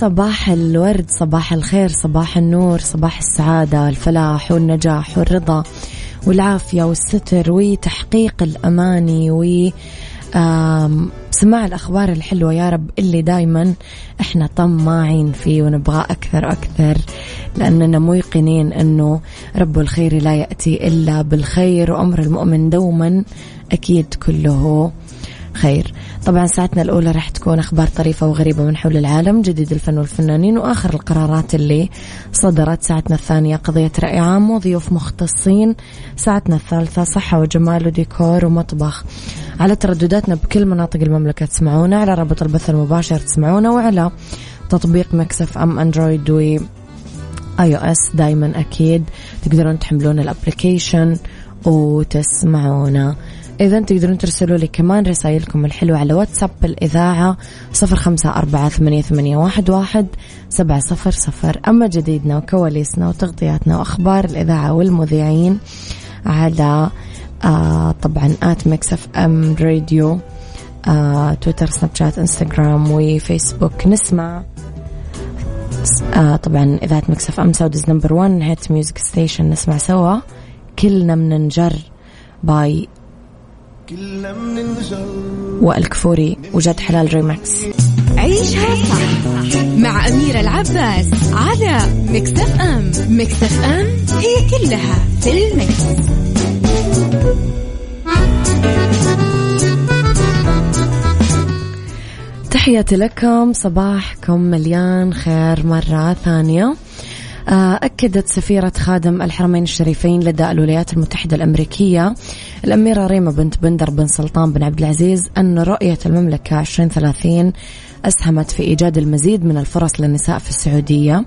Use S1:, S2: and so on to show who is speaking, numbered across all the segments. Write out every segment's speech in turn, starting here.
S1: صباح الورد صباح الخير صباح النور صباح السعادة والفلاح والنجاح والرضا والعافية والستر وتحقيق الأماني و سماع الأخبار الحلوة يا رب اللي دايما إحنا طماعين فيه ونبغى أكثر أكثر لأننا موقنين أنه رب الخير لا يأتي إلا بالخير وأمر المؤمن دوما أكيد كله خير. طبعا ساعتنا الأولى راح تكون أخبار طريفة وغريبة من حول العالم جديد الفن والفنانين وآخر القرارات اللي صدرت. ساعتنا الثانية قضية رأي عام وضيوف مختصين. ساعتنا الثالثة صحة وجمال وديكور ومطبخ. على تردداتنا بكل مناطق المملكة تسمعونا على رابط البث المباشر تسمعونا وعلى تطبيق مكس أف أم Android و iOS دايما أكيد. تقدرون تحملون ال application وتسمعونا. إذا تقدرون ترسلوا لي كمان رسائلكم الحلوة على واتساب الإذاعة صفر خمسة أربعة ثمانية, ثمانية واحد, واحد سبعة صفر صفر. أما جديدنا وكواليسنا وتغطياتنا وأخبار الإذاعة والمذيعين على آه طبعا at مكس أف أم راديو آه تويتر سناب شات انستغرام وفيسبوك. نسمع آه طبعا إذاعة مكس أف أم Saudi's number 1 hit music station نسمع سوا. كلنا مننجر باي والكفوري وجد حلال ريماكس.
S2: عيشها صح مع أميرة العباس على مكتف أم. مكتف أم هي كلها في المكس.
S1: تحياتي لكم صباحكم مليان خير مرة ثانية. آه، أكدت سفيرة خادم الحرمين الشريفين لدى الولايات المتحدة الأمريكية الأميرة ريما بنت بندر بن سلطان بن عبد العزيز أن رؤية المملكة 2030 أسهمت في إيجاد المزيد من الفرص للنساء في السعودية.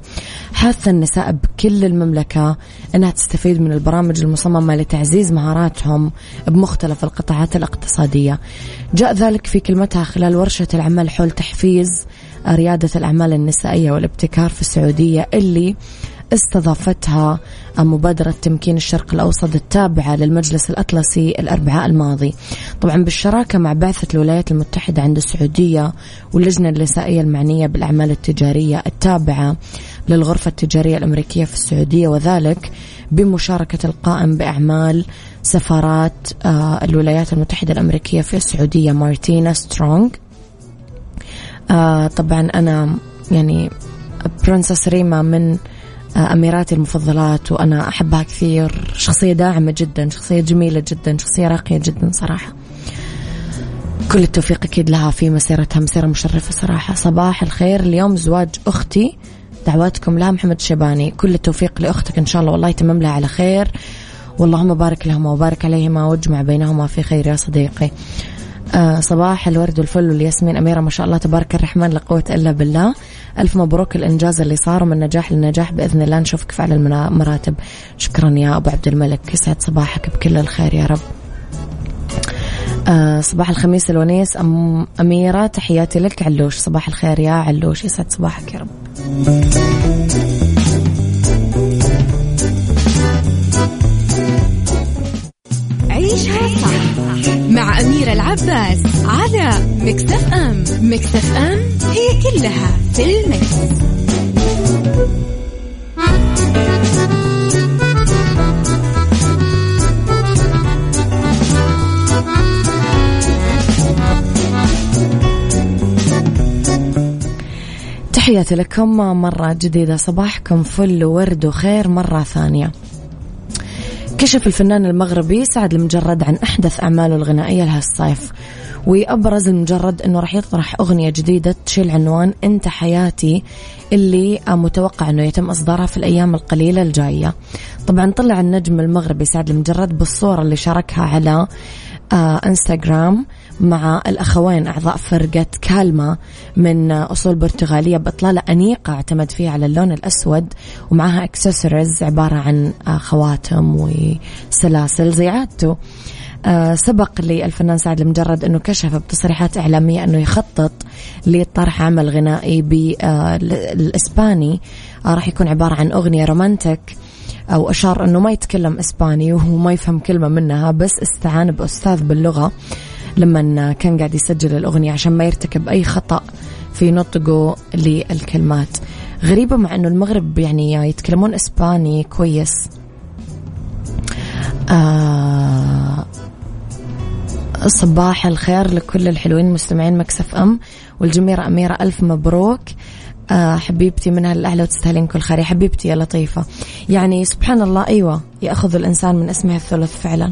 S1: حث النساء بكل المملكة أنها تستفيد من البرامج المصممة لتعزيز مهاراتهم بمختلف القطاعات الاقتصادية. جاء ذلك في كلمتها خلال ورشة العمل حول تحفيز ريادة الأعمال النسائية والابتكار في السعودية اللي استضافتها مبادرة تمكين الشرق الأوسط التابعة للمجلس الأطلسي الأربعاء الماضي. طبعا بالشراكة مع بعثة الولايات المتحدة عند السعودية واللجنة النسائية المعنية بالأعمال التجارية التابعة للغرفة التجارية الأمريكية في السعودية وذلك بمشاركة القائم بأعمال سفارات آه، الولايات المتحدة الأمريكية في السعودية مارتينا سترونغ. آه طبعا أنا يعني برنسس ريما من آه أميراتي المفضلات وأنا أحبها كثير. شخصية داعمة جدا شخصية جميلة جدا شخصية راقية جدا صراحة. كل التوفيق أكيد لها في مسيرتها مسيرة مشرفة صراحة. صباح الخير اليوم زواج أختي دعواتكم لها محمد شيباني. كل التوفيق لأختك إن شاء الله والله يتمم لها على خير. واللهم بارك لهما وبارك عليهما واجمع بينهما في خير يا صديقي. آه صباح الورد والفل والياسمين. أميرة ما شاء الله تبارك الرحمن لا قوة إلا بالله. ألف مبروك الإنجاز اللي صار من نجاح لنجاح بإذن الله. نشوفك في أعلى المراتب شكرا يا أبو عبد الملك. يسعد صباحك بكل الخير يا رب. آه صباح الخميس الونيس. أم أميرة تحياتي لك. علوش صباح الخير يا علوش. يسعد صباحك يا رب. تحياتي لكم مرة جديدة صباحكم فل وورد وخير مرة ثانية. كشف الفنان المغربي سعد المجرد عن أحدث أعماله الغنائية لهالصيف. وأبرز المجرد أنه راح يطرح أغنية جديدة تشيل عنوان أنت حياتي اللي متوقع أنه يتم إصدارها في الأيام القليلة الجاية. طبعا طلع النجم المغربي سعد المجرد بالصورة اللي شاركها على آه إنستغرام. مع الأخوين أعضاء فرقة كالما من أصول برتغالية بإطلالة أنيقة اعتمد فيها على اللون الأسود ومعها اكسسوارز عبارة عن خواتم وسلاسل زي عادته. آه سبق للفنان سعد المجرد أنه كشف بتصريحات إعلامية أنه يخطط لطرح عمل غنائي بالإسباني آه راح يكون عبارة عن أغنية رومانتك أو أشار أنه ما يتكلم إسباني وهو ما يفهم كلمة منها بس استعان بأستاذ باللغة. لما كان قاعد يسجل الأغنية عشان ما يرتكب أي خطأ في نطقه للكلمات. غريبة مع أنه المغرب يعني يتكلمون إسباني كويس. آه صباح الخير لكل الحلوين مستمعين مكسف أم والجميرة أميرة ألف مبروك. آه حبيبتي منها الأعلى وتستاهلين كل خير. يا حبيبتي يا لطيفة. يعني سبحان الله أيوة يأخذ الإنسان من اسمه الثلث فعلا.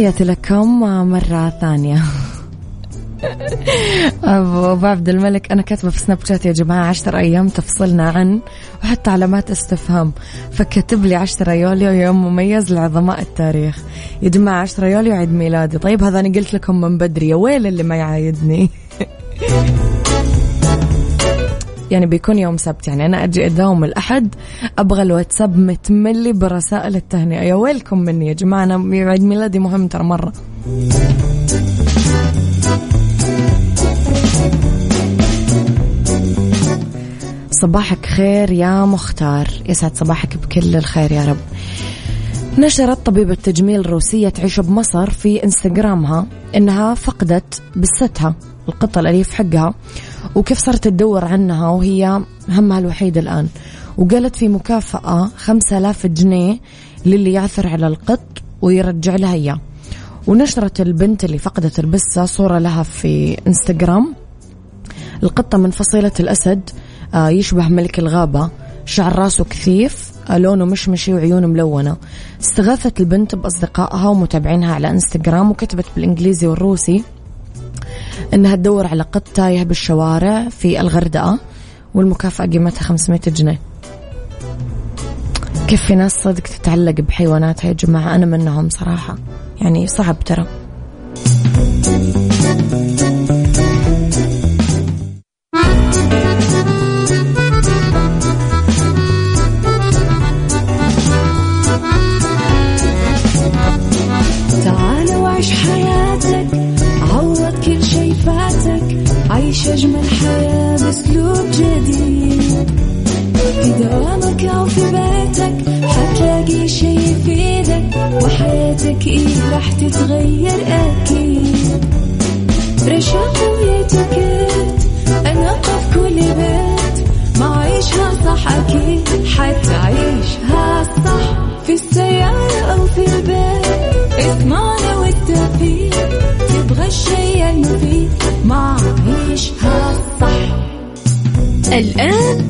S1: تحياتي لكم مرة ثانية. أبو عبد الملك أنا كاتبة في سناب شات يا جماعة عشر أيام تفصلنا عن وحتى علامات استفهام. فكتب لي عشرة يوليو يوم مميز لعظماء التاريخ. يا جماعة عشرة يوليو عيد ميلادي. طيب هذا أنا قلت لكم من بدري يا ويل اللي ما يعايدني. يعني بيكون يوم سبت. يعني أنا أجي أداوم الأحد أبغى الواتساب متملي برسائل التهنئة. يا ويلكم مني يا جماعة أنا عيد ميلادي مهم ترى مرة. صباحك خير يا مختار. يسعد صباحك بكل الخير يا رب. نشرت طبيبة تجميل روسية تعيش بمصر في إنستغرامها إنها فقدت بستها القطة الأليف حقها. وكيف صارت تدور عنها وهي همها الوحيد الآن. وقالت في مكافأة خمسة آلاف جنيه للي يعثر على القط ويرجع لها إياه. ونشرت البنت اللي فقدت البسة صورة لها في إنستغرام. القطة من فصيلة الأسد آه، يشبه ملك الغابة. شعر راسه كثيف آه، لونه مشمشي وعيونه ملونة. استغاثت البنت بأصدقائها ومتابعينها على إنستغرام وكتبت بالإنجليزي والروسي. إنها تدور على قط تايه بالشوارع في الغردقة والمكافأة قيمتها 500 جنيه. كيف في ناس صدق تتعلق بحيواناتها يا جماعة؟ أنا منهم صراحة. يعني صعب ترى.
S3: تتغير أكيد. رشاق ويتوكيت أنا في كل بيت. ما عيشها صح أكيد حتعيشها صح. في السيارة أو في البيت اسمعنا والتوفيق. تبغى الشيء المفيد ما عيشها صح.
S2: الآن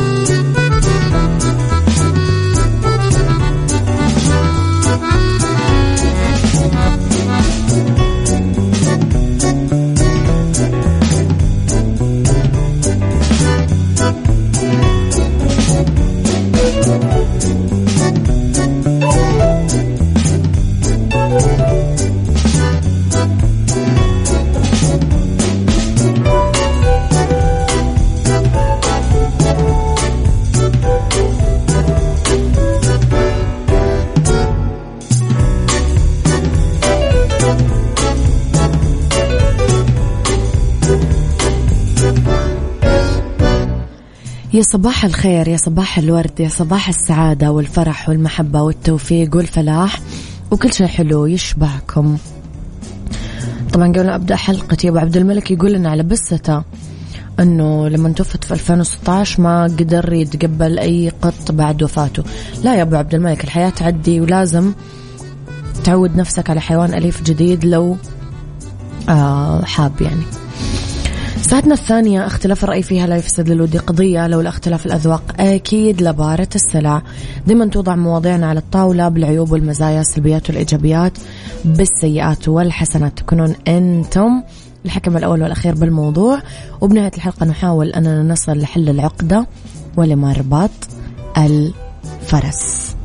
S1: يا صباح الخير يا صباح الورد يا صباح السعادة والفرح والمحبة والتوفيق والفلاح وكل شيء حلو يشبعكم طبعا قبل أبدأ حلقتي أبو عبد الملك يقول لنا على بسته إنه لما توفت في 2016 ما قدر يتقبل أي قط بعد وفاته. لا يا أبو عبد الملك الحياة تعدي ولازم تعود نفسك على حيوان أليف جديد لو آه حاب يعني. ساعتنا الثانية اختلاف الرأي فيها لا يفسد للود قضية لولا اختلاف الأذواق. أكيد لبارة السلع. دائما توضع مواضيعنا على الطاولة بالعيوب والمزايا السلبيات والإيجابيات بالسيئات والحسنات. تكونون أنتم الحكم الأول والأخير بالموضوع. وبنهاية الحلقة نحاول أننا نصل لحل العقدة ولمربط الفرس.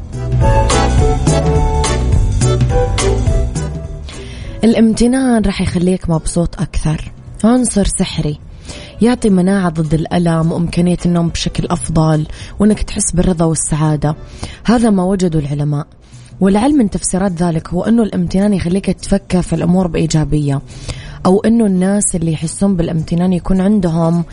S1: الامتنان راح يخليك مبسوط أكثر. عنصر سحري يعطي مناعة ضد الألم وإمكانية النوم بشكل أفضل وأنك تحس بالرضا والسعادة. هذا ما وجده العلماء. والعلم من تفسيرات ذلك هو أنه الامتنان يخليك تفكر في الأمور بإيجابية. أو أنه الناس اللي يحسون بالامتنان يكون عندهم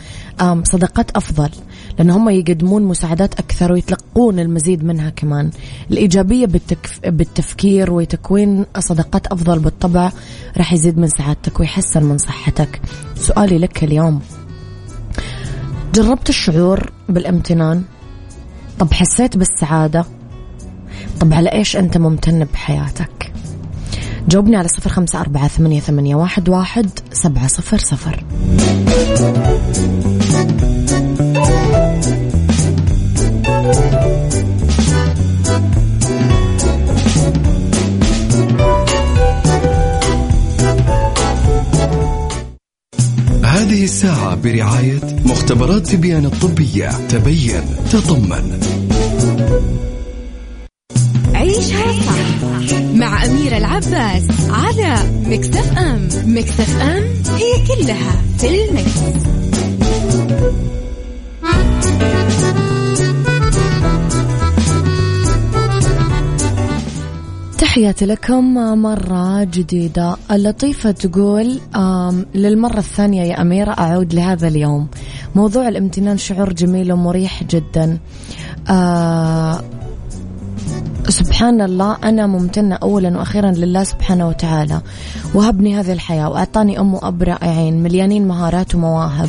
S1: صداقات أفضل لأن هم يقدمون مساعدات أكثر ويتلقون المزيد منها كمان. الإيجابية بالتكف... بالتفكير وتكوين صداقات أفضل بالطبع راح يزيد من سعادتك ويحسن من صحتك. سؤالي لك اليوم. جربت الشعور بالامتنان؟ طب حسيت بالسعادة؟ طب على إيش أنت ممتن بحياتك؟ جاوبني على صفر خمسة أربعة ثمانية, ثمانية واحد, واحد سبعة صفر صفر.
S4: هذه الساعة برعاية مختبرات تبيان الطبية. تبين تطمن.
S2: العباس على مكتف أم. مكتف أم هي كلها في المكس.
S1: تحياتي لكم مرة جديدة. اللطيفة تقول للمرة الثانية يا أميرة أعود لهذا اليوم. موضوع الامتنان شعور جميل ومريح جدا. آه، سبحان الله أنا ممتنة أولا وأخيرا لله سبحانه وتعالى. وهبني هذه الحياة وأعطاني أم وأب رائعين مليانين مهارات ومواهب.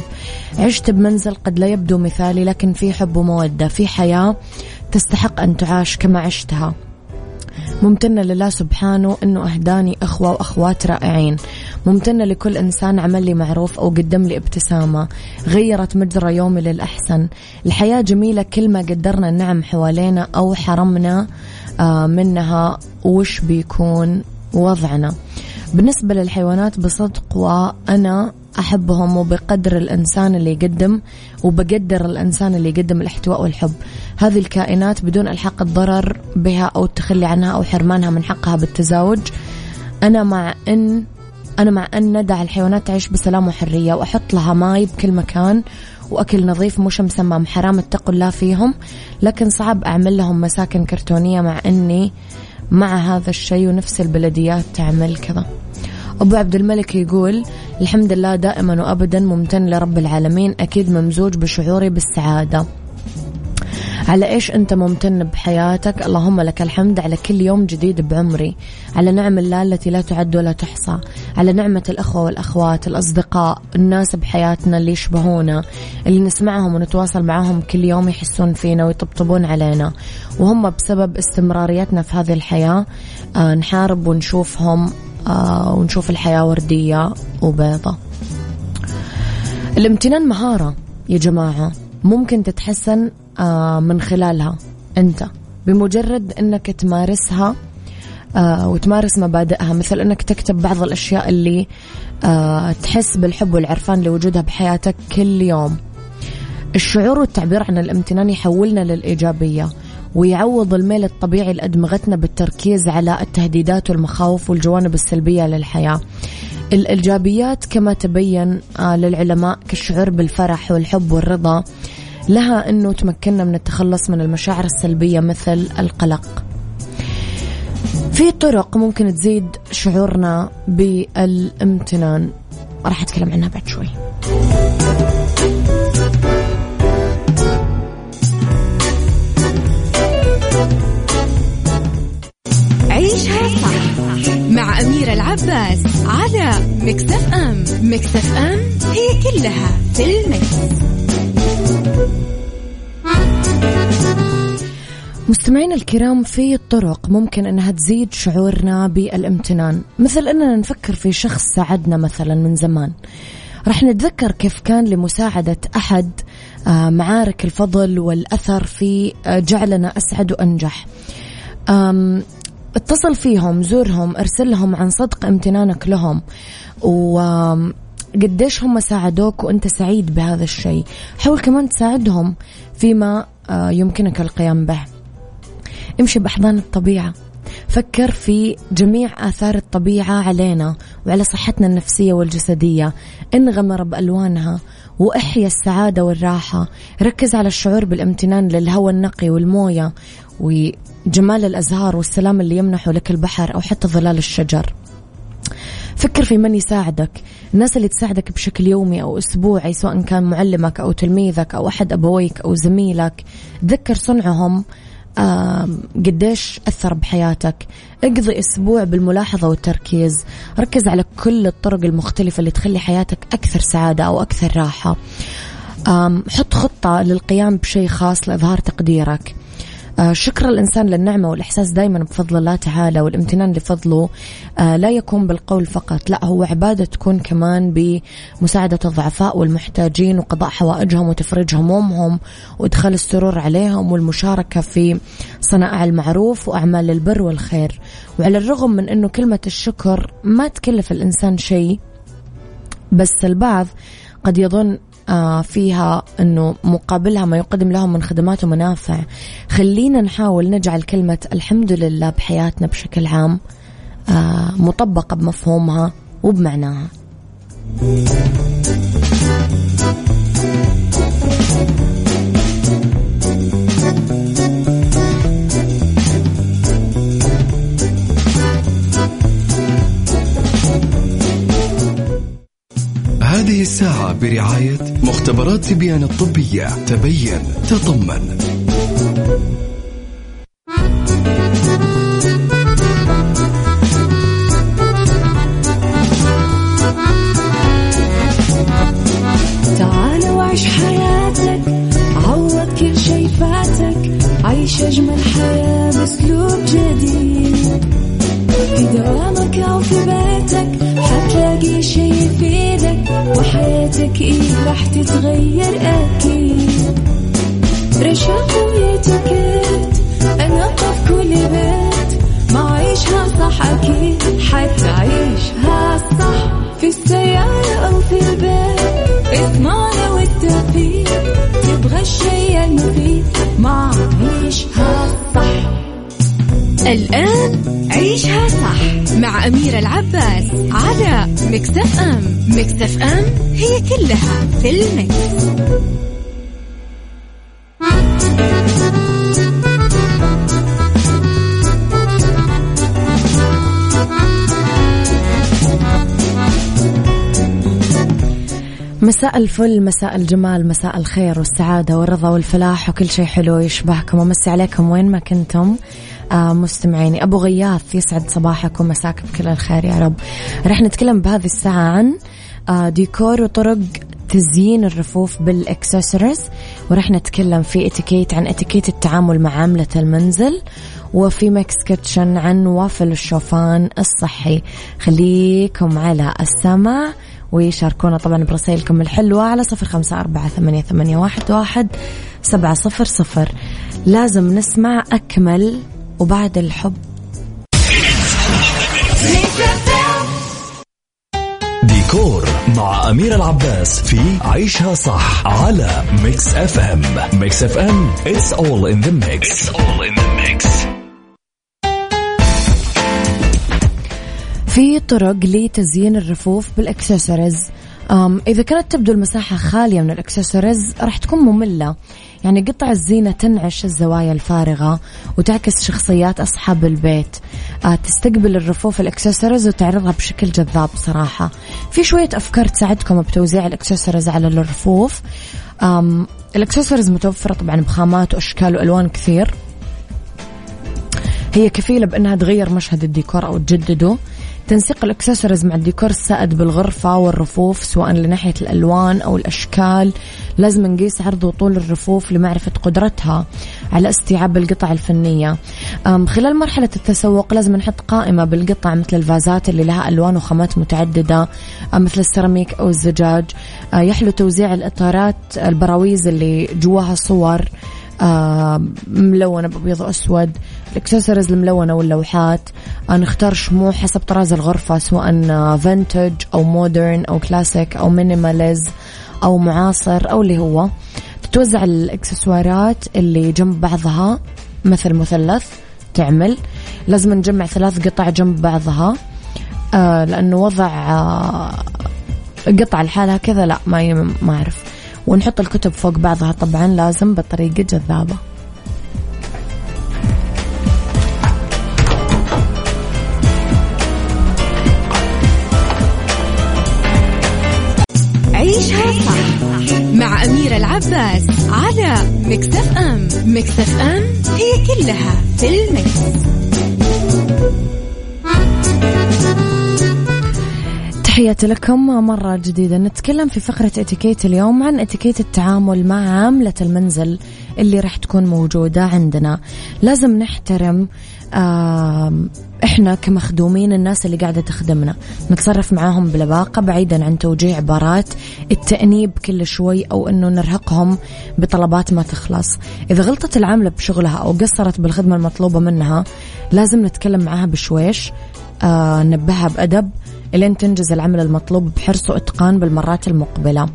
S1: عشت بمنزل قد لا يبدو مثالي لكن في حب ومودة في حياة تستحق أن تعاش كما عشتها. ممتنة لله سبحانه أنه أهداني أخوة وأخوات رائعين. ممتنة لكل إنسان عمل لي معروف أو قدم لي ابتسامة. غيرت مجرى يومي للأحسن. الحياة جميلة كل ما قدرنا النعم حوالينا أو حرمنا آه، منها وش بيكون وضعنا. بالنسبة للحيوانات بصدق وأنا أحبهم وبقدر الإنسان اللي يقدم وبقدر الإنسان اللي يقدم الاحتواء والحب. هذه الكائنات بدون الحق الضرر بها أو التخلي عنها أو حرمانها من حقها بالتزاوج. أنا مع أن أنا مع أن ندع الحيوانات تعيش بسلام وحرية وأحط لها ماي بكل مكان وأكل نظيف مش مسمم حرام اتقوا الله فيهم. لكن صعب أعمل لهم مساكن كرتونية مع أني مع هذا الشيء ونفس البلديات تعمل كذا. أبو عبد الملك يقول الحمد لله دائما وأبدا ممتن لرب العالمين أكيد ممزوج بشعوري بالسعادة. على إيش أنت ممتن بحياتك؟ اللهم لك الحمد على كل يوم جديد بعمري. على نعم الله التي لا تعد ولا تحصى. على نعمة الأخوة والأخوات الأصدقاء الناس بحياتنا اللي يشبهونا اللي نسمعهم ونتواصل معهم كل يوم يحسون فينا ويطبطبون علينا. وهم بسبب استمراريتنا في هذه الحياة آه نحارب ونشوفهم آه ونشوف الحياة وردية وبيضة. الامتنان مهارة يا جماعة. ممكن تتحسن من خلالها. أنت بمجرد أنك تمارسها آه، وتمارس مبادئها مثل أنك تكتب بعض الأشياء اللي آه، تحس بالحب والعرفان لوجودها بحياتك كل يوم. الشعور والتعبير عن الامتنان يحولنا للإيجابية ويعوض الميل الطبيعي لأدمغتنا بالتركيز على التهديدات والمخاوف والجوانب السلبية للحياة. الإيجابيات كما تبين للعلماء كالشعور بالفرح والحب والرضا لها أنه تمكننا من التخلص من المشاعر السلبية مثل القلق. في طرق ممكن تزيد شعورنا بالامتنان. راح أتكلم عنها بعد شوي.
S2: عيشها صح مع أميرة العباس على مكتف أم. مكتف أم هي كلها في المكس.
S1: مستمعينا الكرام في طرق ممكن إنها تزيد شعورنا بالامتنان. مثل إننا نفكر في شخص ساعدنا مثلا من زمان. راح نتذكر كيف كان لمساعدة أحد آه، معارك الفضل والأثر في آه، جعلنا أسعد وأنجح. اتصل فيهم زورهم ارسلهم عن صدق امتنانك لهم. وقديش هم ساعدوك وأنت سعيد بهذا الشيء. حاول كمان تساعدهم فيما آه، يمكنك القيام به. امشي بأحضان الطبيعة. فكر في جميع آثار الطبيعة علينا وعلى صحتنا النفسية والجسدية. انغمر بألوانها وأحيا السعادة والراحة. ركز على الشعور بالامتنان للهواء النقي والموية وجمال الأزهار والسلام اللي يمنحه لك البحر أو حتى ظلال الشجر. فكر في من يساعدك. الناس اللي تساعدك بشكل يومي أو أسبوعي سواء كان معلمك أو تلميذك أو أحد أبويك أو زميلك تذكر صنعهم قديش أثر بحياتك. اقضي أسبوع بالملاحظة والتركيز. ركز على كل الطرق المختلفة اللي تخلي حياتك أكثر سعادة أو أكثر راحة. حط خطة للقيام بشيء خاص لإظهار تقديرك. شكر الإنسان للنعمة والإحساس دائما بفضل الله تعالى والامتنان لفضله آه، لا يكون بالقول فقط لا هو عبادة تكون كمان بمساعدة الضعفاء والمحتاجين وقضاء حوائجهم وتفريج همومهم وإدخال السرور عليهم والمشاركة في صنائع المعروف وأعمال البر والخير. وعلى الرغم من أنه كلمة الشكر ما تكلف الإنسان شيء بس البعض قد يظن آه، فيها أنه مقابلها ما يقدم لهم من خدمات ومنافع. خلينا نحاول نجعل كلمة الحمد لله بحياتنا بشكل عام آه، مطبقة بمفهومها وبمعناها.
S4: الساعة برعاية مختبرات تبيان الطبية. تبين تطمن.
S2: الآن عيشها صح مع أميرة العباس على مكتف أم مكتف أم هي كلها في المكس.
S1: مساء الفل مساء الجمال مساء الخير والسعادة والرضا والفلاح وكل شيء حلو يشبهكم ومسي عليكم وين ما كنتم مستمعيني أبو غياث يسعد صباحك ومساك بكل الخير يا رب. رح نتكلم بهذه الساعة عن آه ديكور وطرق تزيين الرفوف بالاكسسوارز ورح نتكلم في اتيكيت عن اتيكيت التعامل مع عاملة المنزل وفي ميكس kitchen عن وافل الشوفان الصحي. خليكم على السمع وشاركونا طبعا برسائلكم الحلوة على صفر خمسة أربعة ثمانية, ثمانية واحد, واحد سبعة صفر صفر. لازم نسمع أكمل وبعد الحب.
S5: ديكور مع أميرة العباس في عيشها صح على ميكس اف ام ميكس اف ام it's all in the mix. It's all in the mix.
S1: في طرق لتزيين الرفوف بالاكسسوارز. إذا كانت تبدو المساحة خالية من الاكسسوارز راح تكون مملة. يعني قطع الزينة تنعش الزوايا الفارغة وتعكس شخصيات أصحاب البيت. آه تستقبل الرفوف الإكسسوارز وتعرضها بشكل جذاب صراحة في شوية أفكار تساعدكم بتوزيع الإكسسوارز على الرفوف. الإكسسوارز متوفرة طبعا بخامات وأشكال وألوان كثير. هي كفيلة بأنها تغير مشهد الديكور أو تجدده. تنسيق الأكسسوارز مع الديكور السائد بالغرفة والرفوف سواء لناحية الألوان أو الأشكال. لازم نقيس عرض وطول الرفوف لمعرفة قدرتها على استيعاب القطع الفنية. خلال مرحلة التسوق لازم نحط قائمة بالقطع مثل الفازات اللي لها ألوان وخامات متعددة مثل السيراميك أو الزجاج. يحلو توزيع الإطارات البراويز اللي جواها صور. ملونة بأبيض وأسود الاكسسوارز الملونة واللوحات. نختار شموع حسب طراز الغرفة سواء vintage أو modern أو كلاسيك أو minimalist أو معاصر أو اللي هو. تتوزع الاكسسوارات اللي جنب بعضها مثل مثلث تعمل. لازم نجمع ثلاث قطع جنب بعضها. آه لأنه وضع آه قطعة لحالها كذا لا ما ما أعرف. ونحط الكتب فوق بعضها طبعا لازم بطريقة جذابة
S2: عيشها صح مع أميرة العباس على مكتف أم مكتف أم هي كلها في المكس.
S1: تحياتي لكم مرة جديدة. نتكلم في فقرة اتيكيت اليوم عن اتيكيت التعامل مع عاملة المنزل اللي راح تكون موجودة عندنا. لازم نحترم إحنا كمخدومين الناس اللي قاعدة تخدمنا. نتصرف معاهم بلباقة بعيدا عن توجيه عبارات التأنيب كل شوي أو إنه نرهقهم بطلبات ما تخلص. إذا غلطت العاملة بشغلها أو قصرت بالخدمة المطلوبة منها لازم نتكلم معاها بشويش. آه نبهها بأدب. لين تنجز العمل المطلوب بحرص وإتقان بالمرات المقبلة.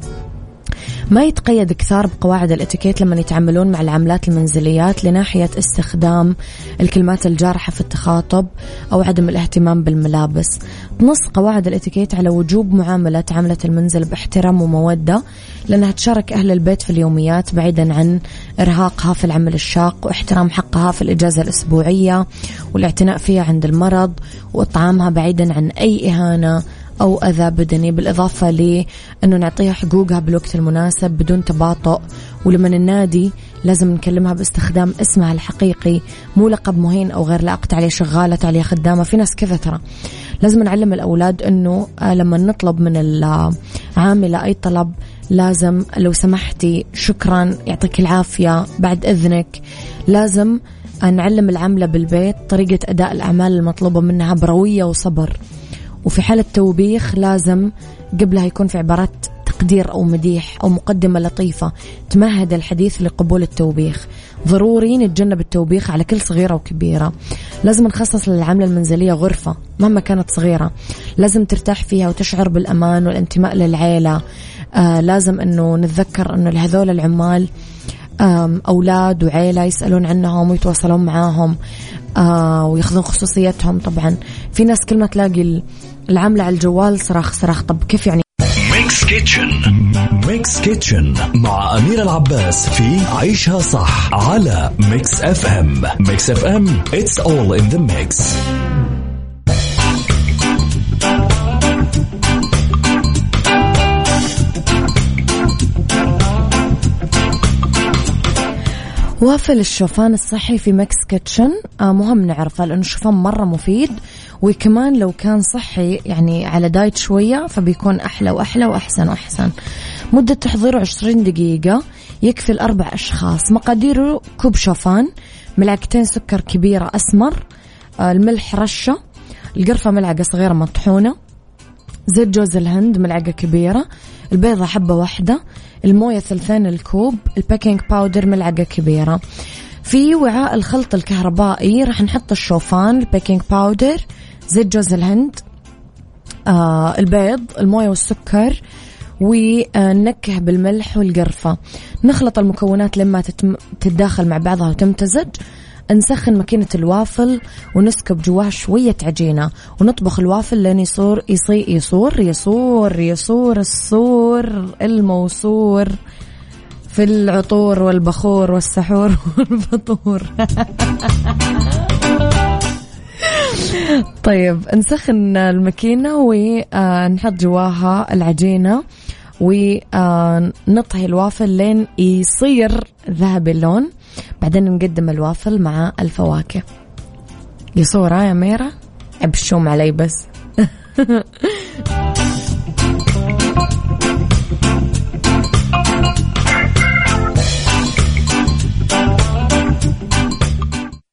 S1: ما يتقيد كثار بقواعد الاتيكيت لما يتعاملون مع العملات المنزليات لناحية استخدام الكلمات الجارحة في التخاطب أو عدم الاهتمام بالملابس. تنص قواعد الاتيكيت على وجوب معاملة عاملة المنزل باحترام ومودة لأنها تشارك أهل البيت في اليوميات بعيدا عن إرهاقها في العمل الشاق واحترام حقها في الإجازة الأسبوعية والاعتناء فيها عند المرض وإطعامها بعيدا عن أي إهانة أو أذى بدني بالإضافة لأنه نعطيها حقوقها بالوقت المناسب بدون تباطؤ. ولما النادي لازم نكلمها باستخدام اسمها الحقيقي مو لقب مهين أو غير لائق عليه شغالة عليه خدامة. في ناس كذا ترى. لازم نعلم الأولاد أنه آه، لما نطلب من العاملة أي طلب لازم لو سمحتي شكرا يعطيك العافية. بعد إذنك لازم نعلم العاملة بالبيت طريقة أداء الأعمال المطلوبة منها بروية وصبر. وفي حالة توبيخ لازم قبلها يكون في عبارات تقدير أو مديح أو مقدمة لطيفة تمهد الحديث لقبول التوبيخ. ضروري نتجنب التوبيخ على كل صغيرة وكبيرة. لازم نخصص للعملة المنزلية غرفة مهما كانت صغيرة. لازم ترتاح فيها وتشعر بالأمان والانتماء للعيلة. آه لازم أنه نتذكر أنه لهذول العمال أولاد وعيلة يسألون عنهم ويتواصلون معاهم آه ويأخذون خصوصيتهم طبعا. في ناس كل ما تلاقي العاملة على الجوال صراخ صراخ. طب كيف يعني؟
S5: ميكس kitchen ميكس kitchen مع أميرة العباس في عيشها صح على ميكس اف ام ميكس اف ام it's all in the mix.
S1: وافل الشوفان الصحي في ميكس kitchen آه مهم نعرفه لأنه الشوفان مرة مفيد. وكمان لو كان صحي يعني على دايت شوية فبيكون أحلى وأحلى وأحسن وأحسن. مدة تحضيره 20 دقيقة يكفي لأربع أشخاص. مقاديره كوب شوفان ملعقتين سكر كبيرة أسمر آه الملح رشة القرفة ملعقة صغيرة مطحونة زيت جوز الهند ملعقة كبيرة البيضة حبة واحدة الموية ثلثين الكوب ال baking powder ملعقة كبيرة. في وعاء الخلط الكهربائي راح نحط الشوفان البيكنج باودر زيت جوز الهند آه البيض الموية والسكر وننكه بالملح والقرفة. نخلط المكونات لما تتداخل مع بعضها وتمتزج. نسخن ماكينة الوافل ونسكب جواها شوية عجينة ونطبخ الوافل لين يصور يصي يصور يصور يصور الصور الموصور في العطور والبخور والسحور والفطور طيب نسخن الماكينة ونحط جواها العجينة ونطهي الوافل لين يصير ذهبي اللون. بعدين نقدم الوافل مع الفواكه. يصورها صورة يا ميرا ابشوم علي بس.